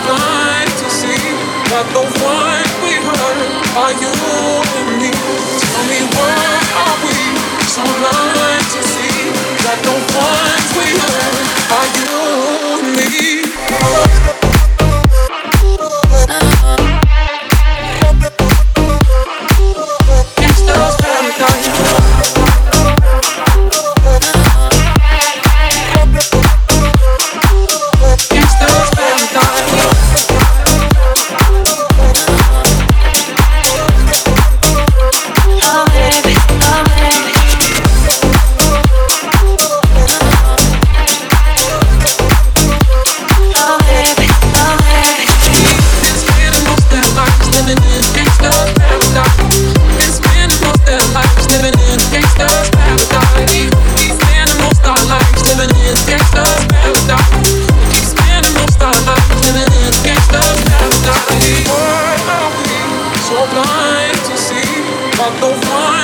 blind to see that the one we hurt are you and me. Tell me where are we? So blind to see that the one. not the one.